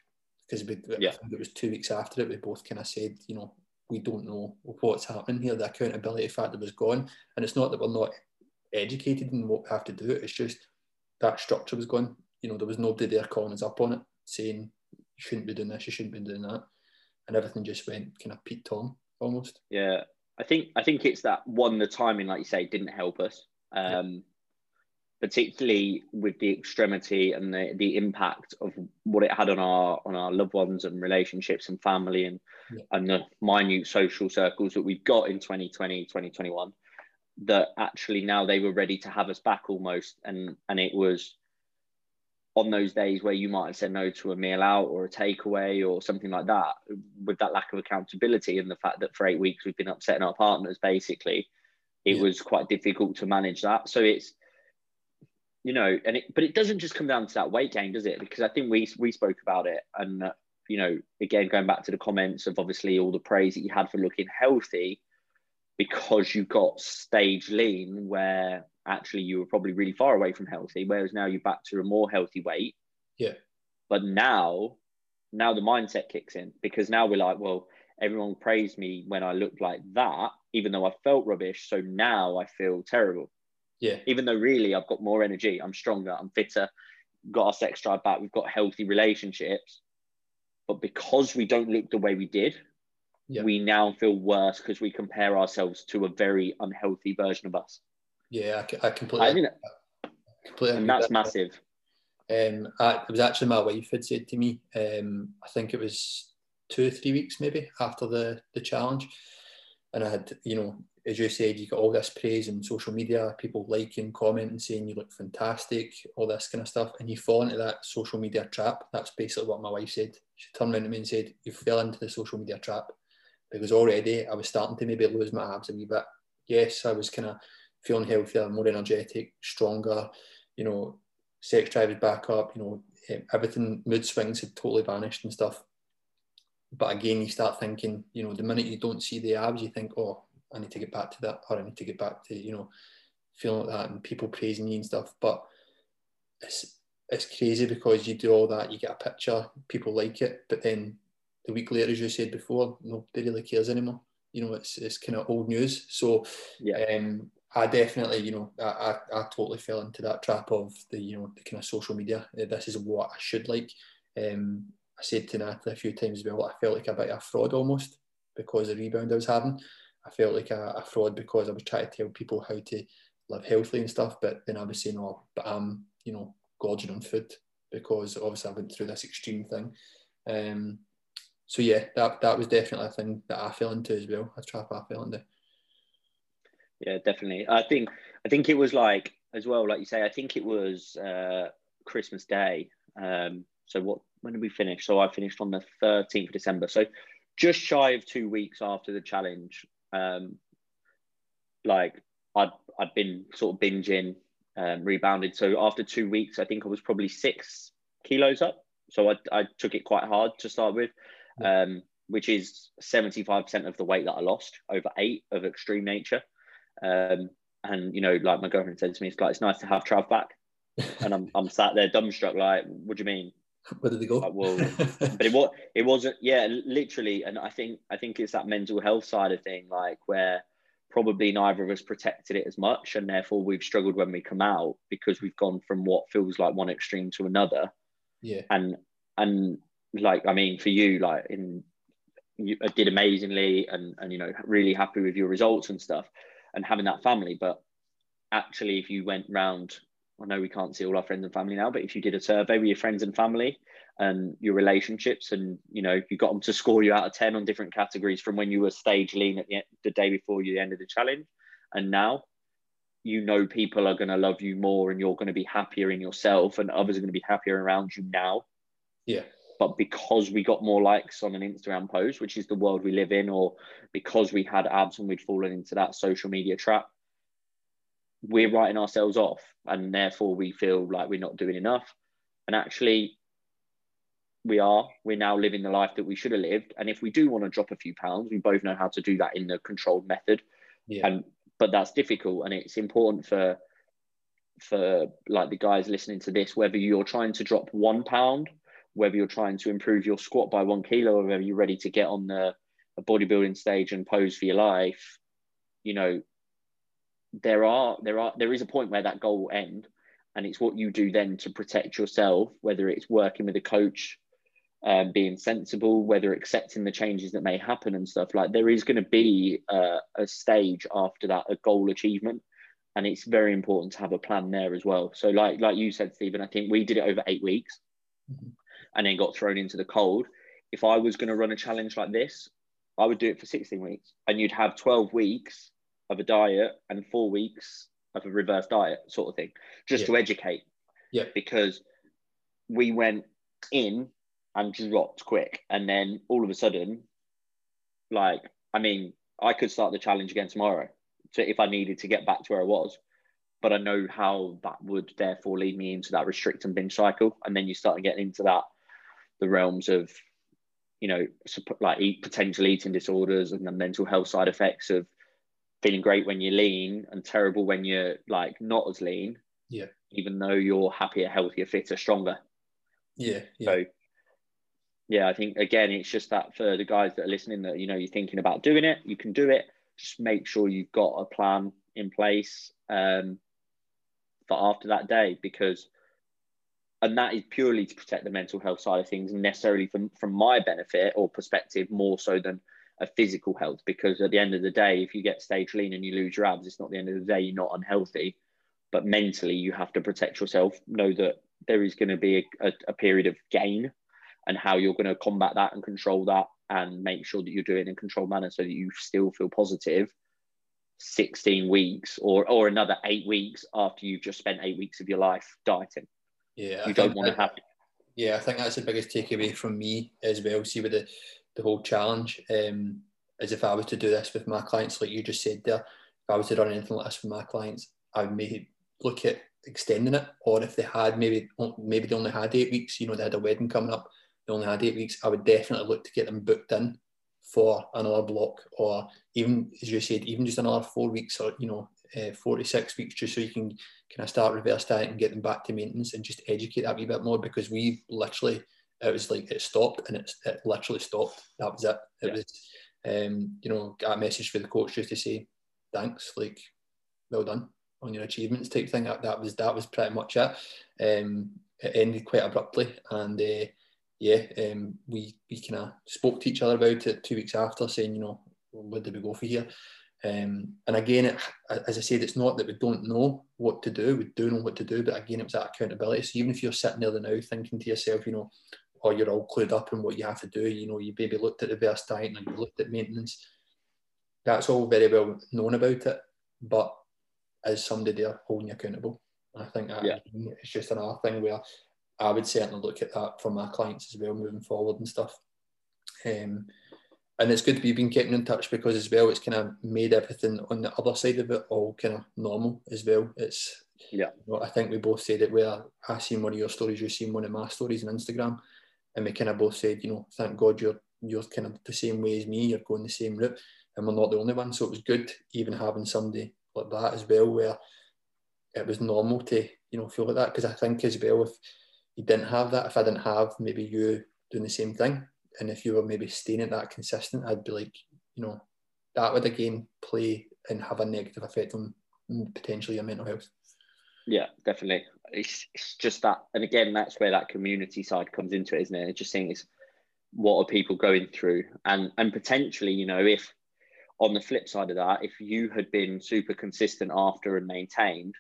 because we, yeah. it was two weeks after it. We both kind of said, you know, we don't know what's happening here. The accountability factor was gone, and it's not that we're not educated in what we have to do. It's just that structure was gone you know, there was nobody there calling us up on it, saying you shouldn't be doing this, you shouldn't be doing that, and everything just went kind of Pete Tong almost. Yeah, I think I think it's that one. The timing, like you say, didn't help us. Um, yeah. Particularly with the extremity and the, the impact of what it had on our on our loved ones and relationships and family and yeah. and the minute social circles that we've got in 2020 2021 that actually now they were ready to have us back almost and and it was on those days where you might have said no to a meal out or a takeaway or something like that, with that lack of accountability and the fact that for eight weeks we've been upsetting our partners, basically, it yeah. was quite difficult to manage that. So it's, you know, and it, but it doesn't just come down to that weight gain, does it? Because I think we we spoke about it, and uh, you know, again going back to the comments of obviously all the praise that you had for looking healthy, because you got stage lean, where actually you were probably really far away from healthy, whereas now you're back to a more healthy weight. Yeah. But now, now the mindset kicks in because now we're like, well, everyone praised me when I looked like that, even though I felt rubbish. So now I feel terrible. Yeah. Even though really I've got more energy, I'm stronger, I'm fitter, got our sex drive back, we've got healthy relationships. But because we don't look the way we did, yeah. we now feel worse because we compare ourselves to a very unhealthy version of us. Yeah, I, I completely. I mean, completely and that's massive. Um, I, it was actually my wife had said to me. Um, I think it was two or three weeks maybe after the the challenge, and I had you know as you said, you got all this praise in social media, people liking, commenting, saying you look fantastic, all this kind of stuff, and you fall into that social media trap. That's basically what my wife said. She turned around to me and said, "You fell into the social media trap," because already I was starting to maybe lose my abs a wee bit. Yes, I was kind of feeling healthier, more energetic, stronger. You know, sex drive is back up. You know, eh, everything, mood swings had totally vanished and stuff. But again, you start thinking, you know, the minute you don't see the abs, you think, oh, I need to get back to that, or I need to get back to, you know, feeling like that and people praising you and stuff. But it's it's crazy because you do all that, you get a picture, people like it, but then the week later, as you said before, nobody really cares anymore. You know, it's it's kind of old news. So yeah. Um, I definitely, you know, I, I, I, totally fell into that trap of the, you know, the kind of social media. Uh, this is what I should like. Um, I said to Natalie a few times as well, I felt like a bit of a fraud almost because of the rebound I was having. I felt like a, a, fraud because I was trying to tell people how to live healthily and stuff, but then I was saying, oh, but I'm, you know, gorging on food because obviously I went through this extreme thing. Um, so yeah, that that was definitely a thing that I fell into as well, a trap I fell into. Yeah, definitely. I think I think it was like as well, like you say, I think it was uh, Christmas Day. Um, so what? When did we finish? So I finished on the thirteenth of December. So just shy of two weeks after the challenge. Um, like I'd I'd been sort of binging, um, rebounded. So after two weeks, I think I was probably six kilos up. So I I took it quite hard to start with. Um, which is 75% of the weight that I lost over eight of extreme nature. Um, and you know, like my girlfriend said to me, it's like it's nice to have Trav back. and I'm I'm sat there dumbstruck, like, what do you mean? Where did they go? Like, well, but it was it wasn't, yeah, literally. And I think I think it's that mental health side of thing, like where probably neither of us protected it as much, and therefore we've struggled when we come out because we've gone from what feels like one extreme to another. Yeah. And and like I mean, for you, like in you did amazingly, and and you know really happy with your results and stuff and having that family. But actually, if you went round, I know we can't see all our friends and family now, but if you did a survey with your friends and family and your relationships, and you know, you got them to score you out of 10 on different categories from when you were stage lean at the, the day before you ended the challenge, and now you know people are going to love you more and you're going to be happier in yourself and others are going to be happier around you now yeah but because we got more likes on an Instagram post, which is the world we live in, or because we had abs and we'd fallen into that social media trap, we're writing ourselves off and therefore we feel like we're not doing enough. And actually, we are. We're now living the life that we should have lived. And if we do want to drop a few pounds, we both know how to do that in the controlled method. Yeah. And but that's difficult and it's important for for like the guys listening to this, whether you're trying to drop one pound whether you're trying to improve your squat by one kilo or whether you're ready to get on the bodybuilding stage and pose for your life, you know, there are there are there is a point where that goal will end. And it's what you do then to protect yourself, whether it's working with a coach, um, being sensible, whether accepting the changes that may happen and stuff. Like there is going to be a, a stage after that, a goal achievement and it's very important to have a plan there as well. So, like like you said, Stephen, I think we did it over eight weeks. Mm-hmm and then got thrown into the cold. If I was going to run a challenge like this, I would do it for 16 weeks and you'd have 12 weeks of a diet and four weeks of a reverse diet sort of thing, just yeah. to educate. Yeah. Because we went in and dropped quick. And then all of a sudden, like, I mean, I could start the challenge again tomorrow so if I needed to get back to where I was. But I know how that would therefore lead me into that restrict and binge cycle. And then you start getting into that the realms of you know like eat, potential eating disorders and the mental health side effects of feeling great when you're lean and terrible when you're like not as lean. Yeah. Even though you're happier healthier fitter stronger. Yeah, yeah. so yeah i think again it's just that for the guys that are listening that you know you're thinking about doing it you can do it. Just make sure you've got a plan in place um, for after that day because and that is purely to protect the mental health side of things necessarily from from my benefit or perspective more so than a physical health because at the end of the day if you get stage lean and you lose your abs it's not the end of the day you're not unhealthy. But mentally you have to protect yourself. Know that there is going to be a, a, a period of gain and how you're going to combat that and control that and make sure that you do it in a controlled manner so that you still feel positive 16 weeks or or another eight weeks after you've just spent eight weeks of your life dieting yeah, I don't want to have. Yeah, I think that's the biggest takeaway from me as well. See with the the whole challenge, um, as if I was to do this with my clients, like you just said there, if I was to run anything like this with my clients, I would maybe look at extending it, or if they had maybe maybe they only had eight weeks, you know, they had a wedding coming up, they only had eight weeks, I would definitely look to get them booked in for another block, or even as you said, even just another four weeks, or you know, uh, 46 weeks just so you can kind of start reverse diet and get them back to maintenance and just educate that a wee bit more because we literally it was like it stopped and it, it literally stopped that was it it yeah. was um, you know got a message for the coach just to say thanks like well done on your achievements type thing that, that was that was pretty much it um, it ended quite abruptly and uh, yeah um, we we kind of spoke to each other about it two weeks after saying you know where do we go for here? Um, and again, it, as I said, it's not that we don't know what to do. We do know what to do, but again, it was that accountability. So even if you're sitting there now thinking to yourself, you know, or oh, you're all clued up in what you have to do, you know, you maybe looked at the reverse diet and you looked at maintenance. That's all very well known about it, but as somebody there holding you accountable, I think that yeah. it's just another thing where I would certainly look at that for my clients as well moving forward and stuff. Um, and it's good to be being kept in touch because as well it's kind of made everything on the other side of it all kind of normal as well. It's yeah. You know, I think we both said it where I seen one of your stories, you seen one of my stories on Instagram, and we kind of both said, you know, thank God you're you're kind of the same way as me, you're going the same route, and we're not the only one. So it was good even having somebody like that as well, where it was normal to you know feel like that because I think as well if you didn't have that, if I didn't have maybe you doing the same thing, and if you were maybe staying at that consistent, I'd be like, you know, that would again play and have a negative effect on potentially your mental health. Yeah, definitely. It's, it's just that, and again, that's where that community side comes into it, isn't it? It's just saying is what are people going through, and and potentially, you know, if on the flip side of that, if you had been super consistent after and maintained,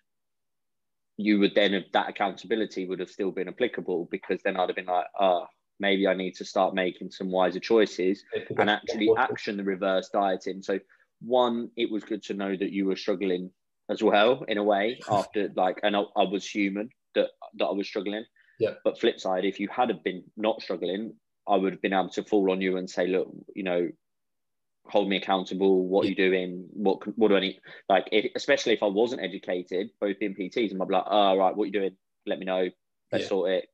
you would then have that accountability would have still been applicable because then I'd have been like, ah, oh, maybe I need to start making some wiser choices and actually action the reverse dieting. So one, it was good to know that you were struggling as well in a way after like, and I, I was human that that I was struggling. Yeah. But flip side, if you had been not struggling, I would have been able to fall on you and say, look, you know, hold me accountable. What yeah. are you doing? What what do I need? Like, if, especially if I wasn't educated, both in PTs, and I'd be like, oh, right, what are you doing? Let me know. Let's yeah. sort it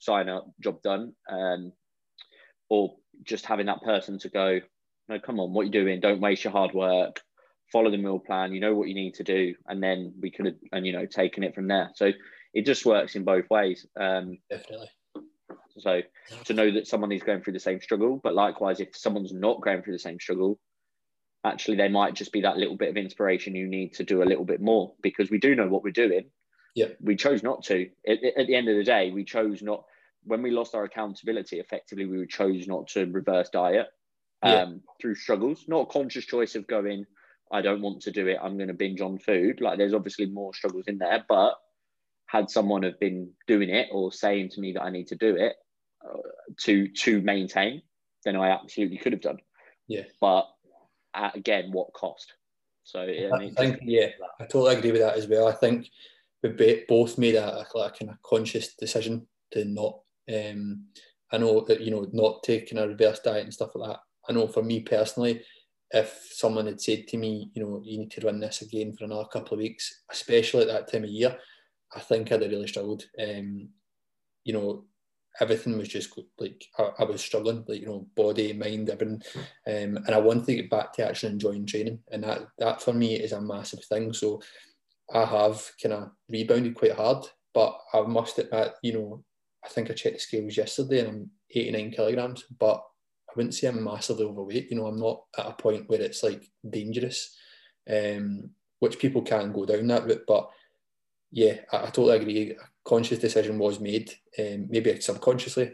sign up, job done. Um, or just having that person to go, no, come on, what are you doing? Don't waste your hard work. Follow the meal plan. You know what you need to do, and then we could have, and you know, taken it from there. So it just works in both ways. Um, Definitely. So to know that someone is going through the same struggle, but likewise, if someone's not going through the same struggle, actually they might just be that little bit of inspiration you need to do a little bit more because we do know what we're doing. Yeah. We chose not to. At, at the end of the day, we chose not when we lost our accountability, effectively, we chose not to reverse diet um, yeah. through struggles, not a conscious choice of going, I don't want to do it, I'm going to binge on food. Like there's obviously more struggles in there, but had someone have been doing it or saying to me that I need to do it uh, to to maintain, then I absolutely could have done. Yeah. But at, again, what cost? So I, mean, I think yeah, I totally agree with that as well. I think we both made a, a, a kind of conscious decision to not um, I know that you know not taking a reverse diet and stuff like that. I know for me personally, if someone had said to me, you know, you need to run this again for another couple of weeks, especially at that time of year, I think I'd have really struggled. Um, you know, everything was just like I, I, was struggling, like you know, body, mind, everything. Um, and I wanted to get back to actually enjoying training, and that that for me is a massive thing. So I have kind of rebounded quite hard, but I must admit, you know, I think I checked the scales yesterday and I'm 89 kilograms, but I wouldn't say I'm massively overweight. You know, I'm not at a point where it's like dangerous, um, which people can go down that route. But yeah, I, I totally agree. A conscious decision was made, um, maybe subconsciously.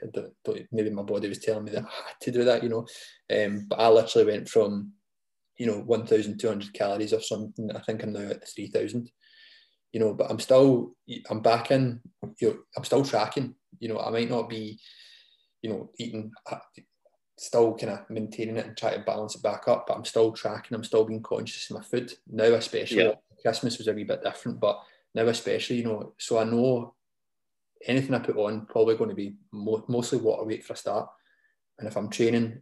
maybe my body was telling me that I had to do that, you know. Um, but I literally went from, you know, 1,200 calories or something. I think I'm now at 3,000 you know, but I'm still, I'm back in, you know, I'm still tracking, you know, I might not be, you know, eating, uh, still kind of maintaining it and trying to balance it back up, but I'm still tracking, I'm still being conscious of my food now, especially yeah. Christmas was a wee bit different, but now especially, you know, so I know anything I put on probably going to be mo- mostly water weight for a start. And if I'm training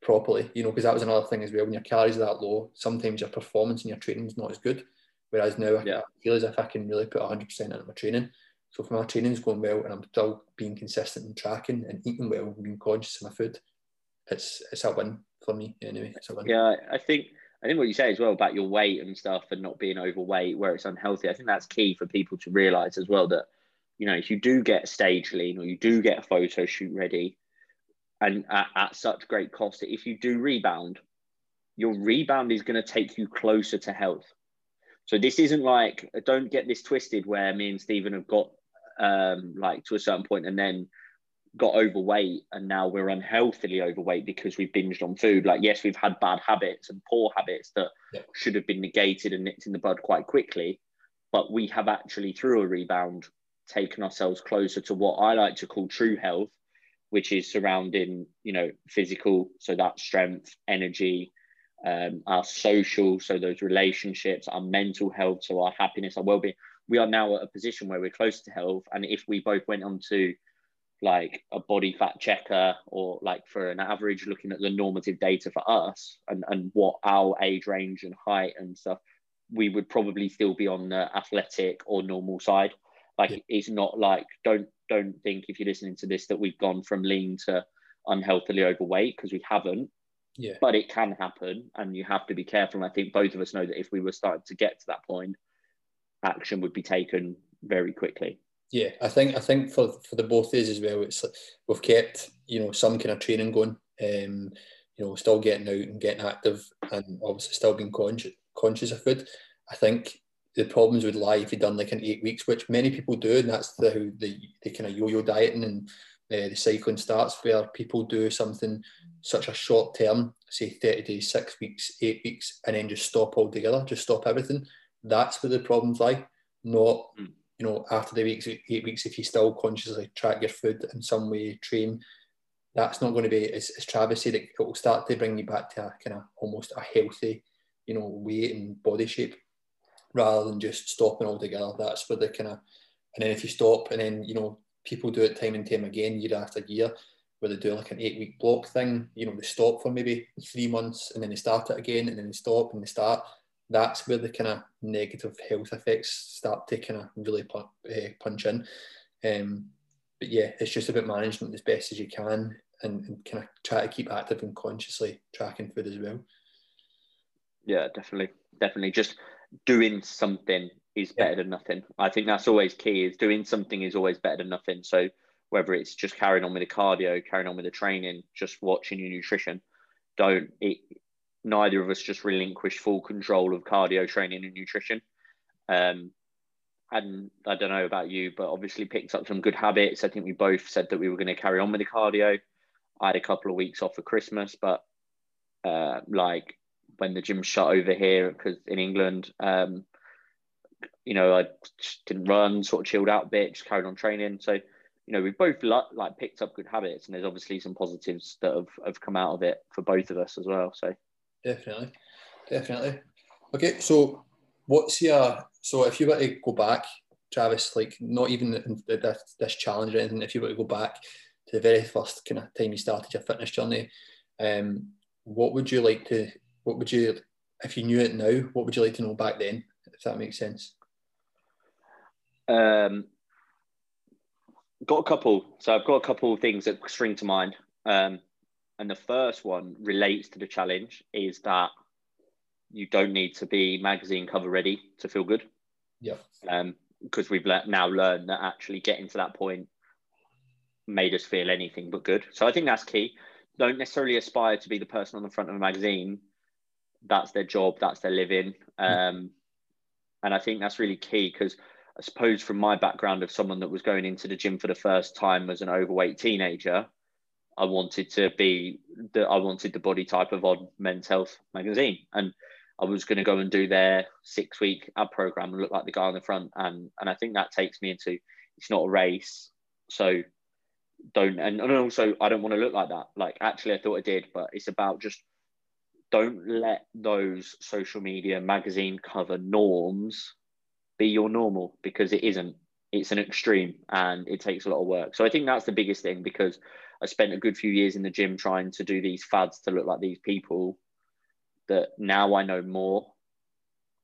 properly, you know, because that was another thing as well, when your calories are that low, sometimes your performance in your training is not as good. Whereas now yeah. I feel as if I can really put 100% into my training. So if my training's going well and I'm still being consistent and tracking and eating well and being conscious of my food, it's it's a win for me anyway. It's a win. Yeah, I think I think what you say as well about your weight and stuff and not being overweight where it's unhealthy. I think that's key for people to realise as well that you know if you do get stage lean or you do get a photo shoot ready, and at, at such great cost, if you do rebound, your rebound is going to take you closer to health. So this isn't like don't get this twisted where me and Stephen have got um, like to a certain point and then got overweight and now we're unhealthily overweight because we've binged on food. Like, yes, we've had bad habits and poor habits that yeah. should have been negated and nipped in the bud quite quickly. But we have actually, through a rebound, taken ourselves closer to what I like to call true health, which is surrounding, you know, physical, so that strength, energy, um, our social, so those relationships, our mental health, so our happiness, our well-being. We are now at a position where we're close to health, and if we both went on to like a body fat checker or like for an average looking at the normative data for us and, and what our age range and height and stuff we would probably still be on the athletic or normal side like yeah. it's not like don't don't think if you're listening to this that we've gone from lean to unhealthily overweight because we haven't yeah but it can happen and you have to be careful and i think both of us know that if we were starting to get to that point action would be taken very quickly yeah, I think I think for for the both days as well, it's we've kept you know some kind of training going. Um, you know, still getting out and getting active, and obviously still being conscious conscious of food. I think the problems would lie if you'd done like an eight weeks, which many people do, and that's the the, the kind of yo-yo dieting and uh, the cycling starts where people do something such a short term, say 30 days, six weeks, eight weeks, and then just stop altogether, just stop everything. That's where the problems lie, not mm you know, after the weeks, eight weeks, if you still consciously track your food in some way, train, that's not going to be, as, as Travis said, it, it will start to bring you back to a kind of almost a healthy, you know, weight and body shape rather than just stopping altogether. That's where the kind of, and then if you stop and then, you know, people do it time and time again, year after year, where they do like an eight week block thing, you know, they stop for maybe three months and then they start it again and then they stop and they start that's where the kind of negative health effects start to kind of really punch, uh, punch in. Um, but yeah, it's just about managing as best as you can and, and kind of try to keep active and consciously tracking food as well. Yeah, definitely, definitely. Just doing something is better yeah. than nothing. I think that's always key. Is doing something is always better than nothing. So whether it's just carrying on with the cardio, carrying on with the training, just watching your nutrition, don't it neither of us just relinquished full control of cardio training and nutrition. Um, and I don't know about you, but obviously picked up some good habits. I think we both said that we were going to carry on with the cardio. I had a couple of weeks off for Christmas, but uh, like when the gym shut over here, because in England, um, you know, I didn't run, sort of chilled out a bit, just carried on training. So, you know, we've both like picked up good habits, and there's obviously some positives that have, have come out of it for both of us as well. So, definitely, definitely. Okay, so what's your so if you were to go back, Travis, like not even this, this challenge or anything, if you were to go back to the very first kind of time you started your fitness journey, um, what would you like to? What would you, if you knew it now, what would you like to know back then? If that makes sense. Um, got a couple. So I've got a couple of things that spring to mind. Um, and the first one relates to the challenge is that you don't need to be magazine cover ready to feel good. Yeah. Um, because we've le- now learned that actually getting to that point made us feel anything but good. So I think that's key. Don't necessarily aspire to be the person on the front of a magazine. That's their job. That's their living. Um. And I think that's really key because I suppose from my background of someone that was going into the gym for the first time as an overweight teenager, I wanted to be the I wanted the body type of Odd Men's Health magazine, and I was going to go and do their six week ad program and look like the guy on the front, and and I think that takes me into it's not a race, so don't and, and also I don't want to look like that. Like actually, I thought I did, but it's about just don't let those social media magazine cover norms be your normal because it isn't. It's an extreme and it takes a lot of work. So I think that's the biggest thing because I spent a good few years in the gym trying to do these fads to look like these people that now I know more.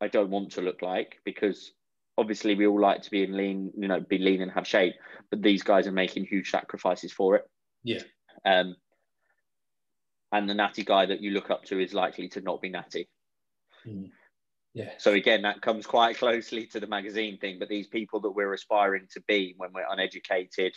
I don't want to look like because obviously we all like to be in lean, you know, be lean and have shape, but these guys are making huge sacrifices for it. Yeah. Um, and the natty guy that you look up to is likely to not be natty. Mm. Yeah. So again, that comes quite closely to the magazine thing. But these people that we're aspiring to be when we're uneducated,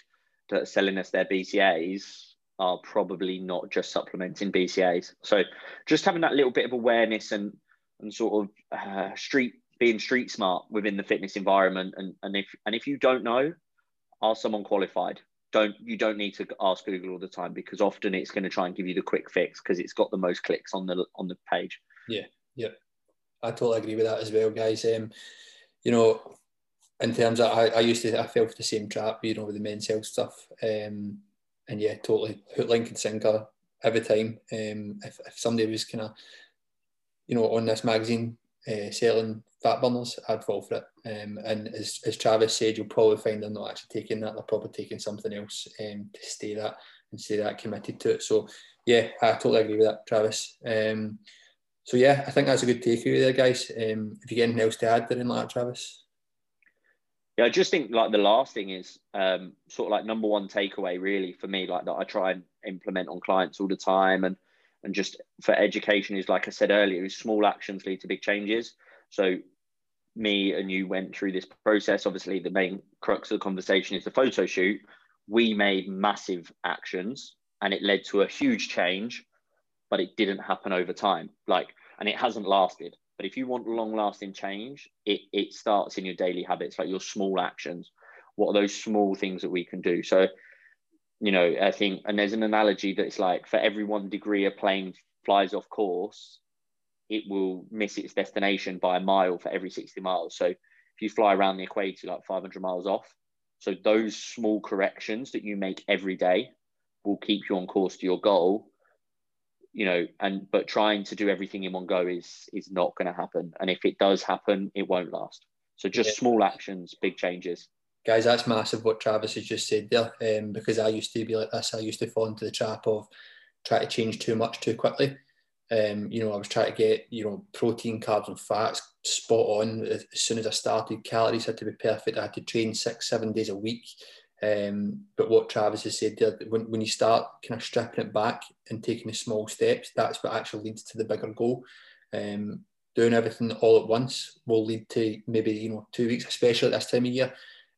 that are selling us their BCAAs are probably not just supplementing BCAAs. So just having that little bit of awareness and and sort of uh, street being street smart within the fitness environment. And and if and if you don't know, ask someone qualified. Don't you don't need to ask Google all the time because often it's going to try and give you the quick fix because it's got the most clicks on the on the page. Yeah, yeah, I totally agree with that as well, guys. Um, you know, in terms of I, I used to I fell for the same trap, you know, with the men's health stuff. Um, and yeah, totally hook, link, and sinker every time. Um, if, if somebody was kind of, you know, on this magazine uh, selling fat burners, I'd fall for it. Um, and as, as Travis said, you'll probably find they're not actually taking that; they're probably taking something else um, to stay that and stay that committed to it. So yeah, I totally agree with that, Travis. Um, so yeah, I think that's a good takeaway there, guys. Um, if you get anything else to add there in that, Travis. Yeah, I just think like the last thing is um, sort of like number one takeaway really for me, like that I try and implement on clients all the time, and and just for education is like I said earlier, is small actions lead to big changes. So me and you went through this process. Obviously, the main crux of the conversation is the photo shoot. We made massive actions, and it led to a huge change, but it didn't happen over time. Like, and it hasn't lasted. But if you want long lasting change, it, it starts in your daily habits, like your small actions. What are those small things that we can do? So, you know, I think, and there's an analogy that it's like for every one degree a plane flies off course, it will miss its destination by a mile for every 60 miles. So if you fly around the equator like 500 miles off, so those small corrections that you make every day will keep you on course to your goal you know, and but trying to do everything in one go is is not going to happen. And if it does happen, it won't last. So just yeah. small actions, big changes. Guys, that's massive what Travis has just said there. Um, because I used to be like this. I used to fall into the trap of trying to change too much too quickly. Um, you know, I was trying to get, you know, protein, carbs, and fats spot on. As soon as I started, calories had to be perfect. I had to train six, seven days a week. Um, but what Travis has said there, when, when you start kind of stripping it back and taking the small steps, that's what actually leads to the bigger goal. Um, doing everything all at once will lead to maybe you know two weeks, especially at this time of year,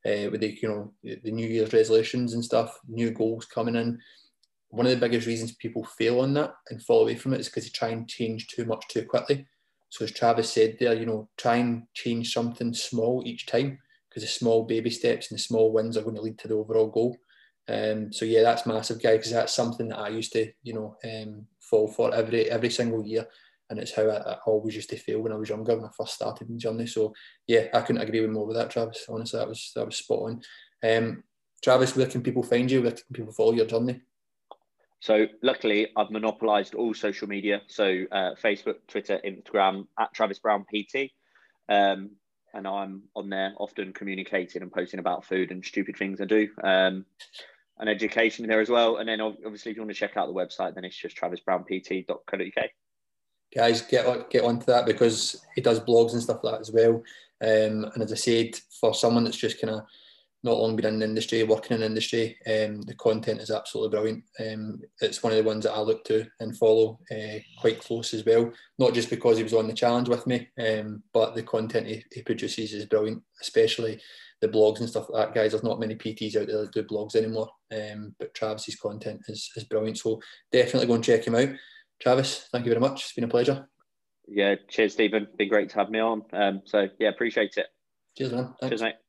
uh, with the you know the New Year's resolutions and stuff, new goals coming in. One of the biggest reasons people fail on that and fall away from it is because they try and change too much too quickly. So as Travis said there, you know, try and change something small each time because the small baby steps and the small wins are going to lead to the overall goal. Um, so yeah, that's massive, guy, because that's something that I used to, you know, um, fall for every every single year, and it's how I, I, always used to feel when I was younger when I first started the journey. So yeah, I couldn't agree with more with that, Travis. Honestly, that was that was spot on. Um, Travis, where can people find you? Where can people follow your journey? So luckily, I've monopolised all social media. So uh, Facebook, Twitter, Instagram at Travis Brown PT. Um, and I'm on there often communicating and posting about food and stupid things I do. Um, and education there as well. And then obviously, if you want to check out the website, then it's just travisbrownpt.co.uk. Guys, get get onto that because he does blogs and stuff like that as well. Um, and as I said, for someone that's just kind of not long been in the industry, working in the industry. Um, the content is absolutely brilliant. Um, it's one of the ones that I look to and follow uh, quite close as well. Not just because he was on the challenge with me, um, but the content he, he, produces is brilliant, especially the blogs and stuff like that. Guys, there's not many PTs out there that do blogs anymore, um, but Travis's content is, is brilliant. So definitely go and check him out. Travis, thank you very much. It's been a pleasure. Yeah, cheers, Stephen. Been great to have me on. Um, so yeah, appreciate it. Cheers, man. Thanks. Cheers, mate.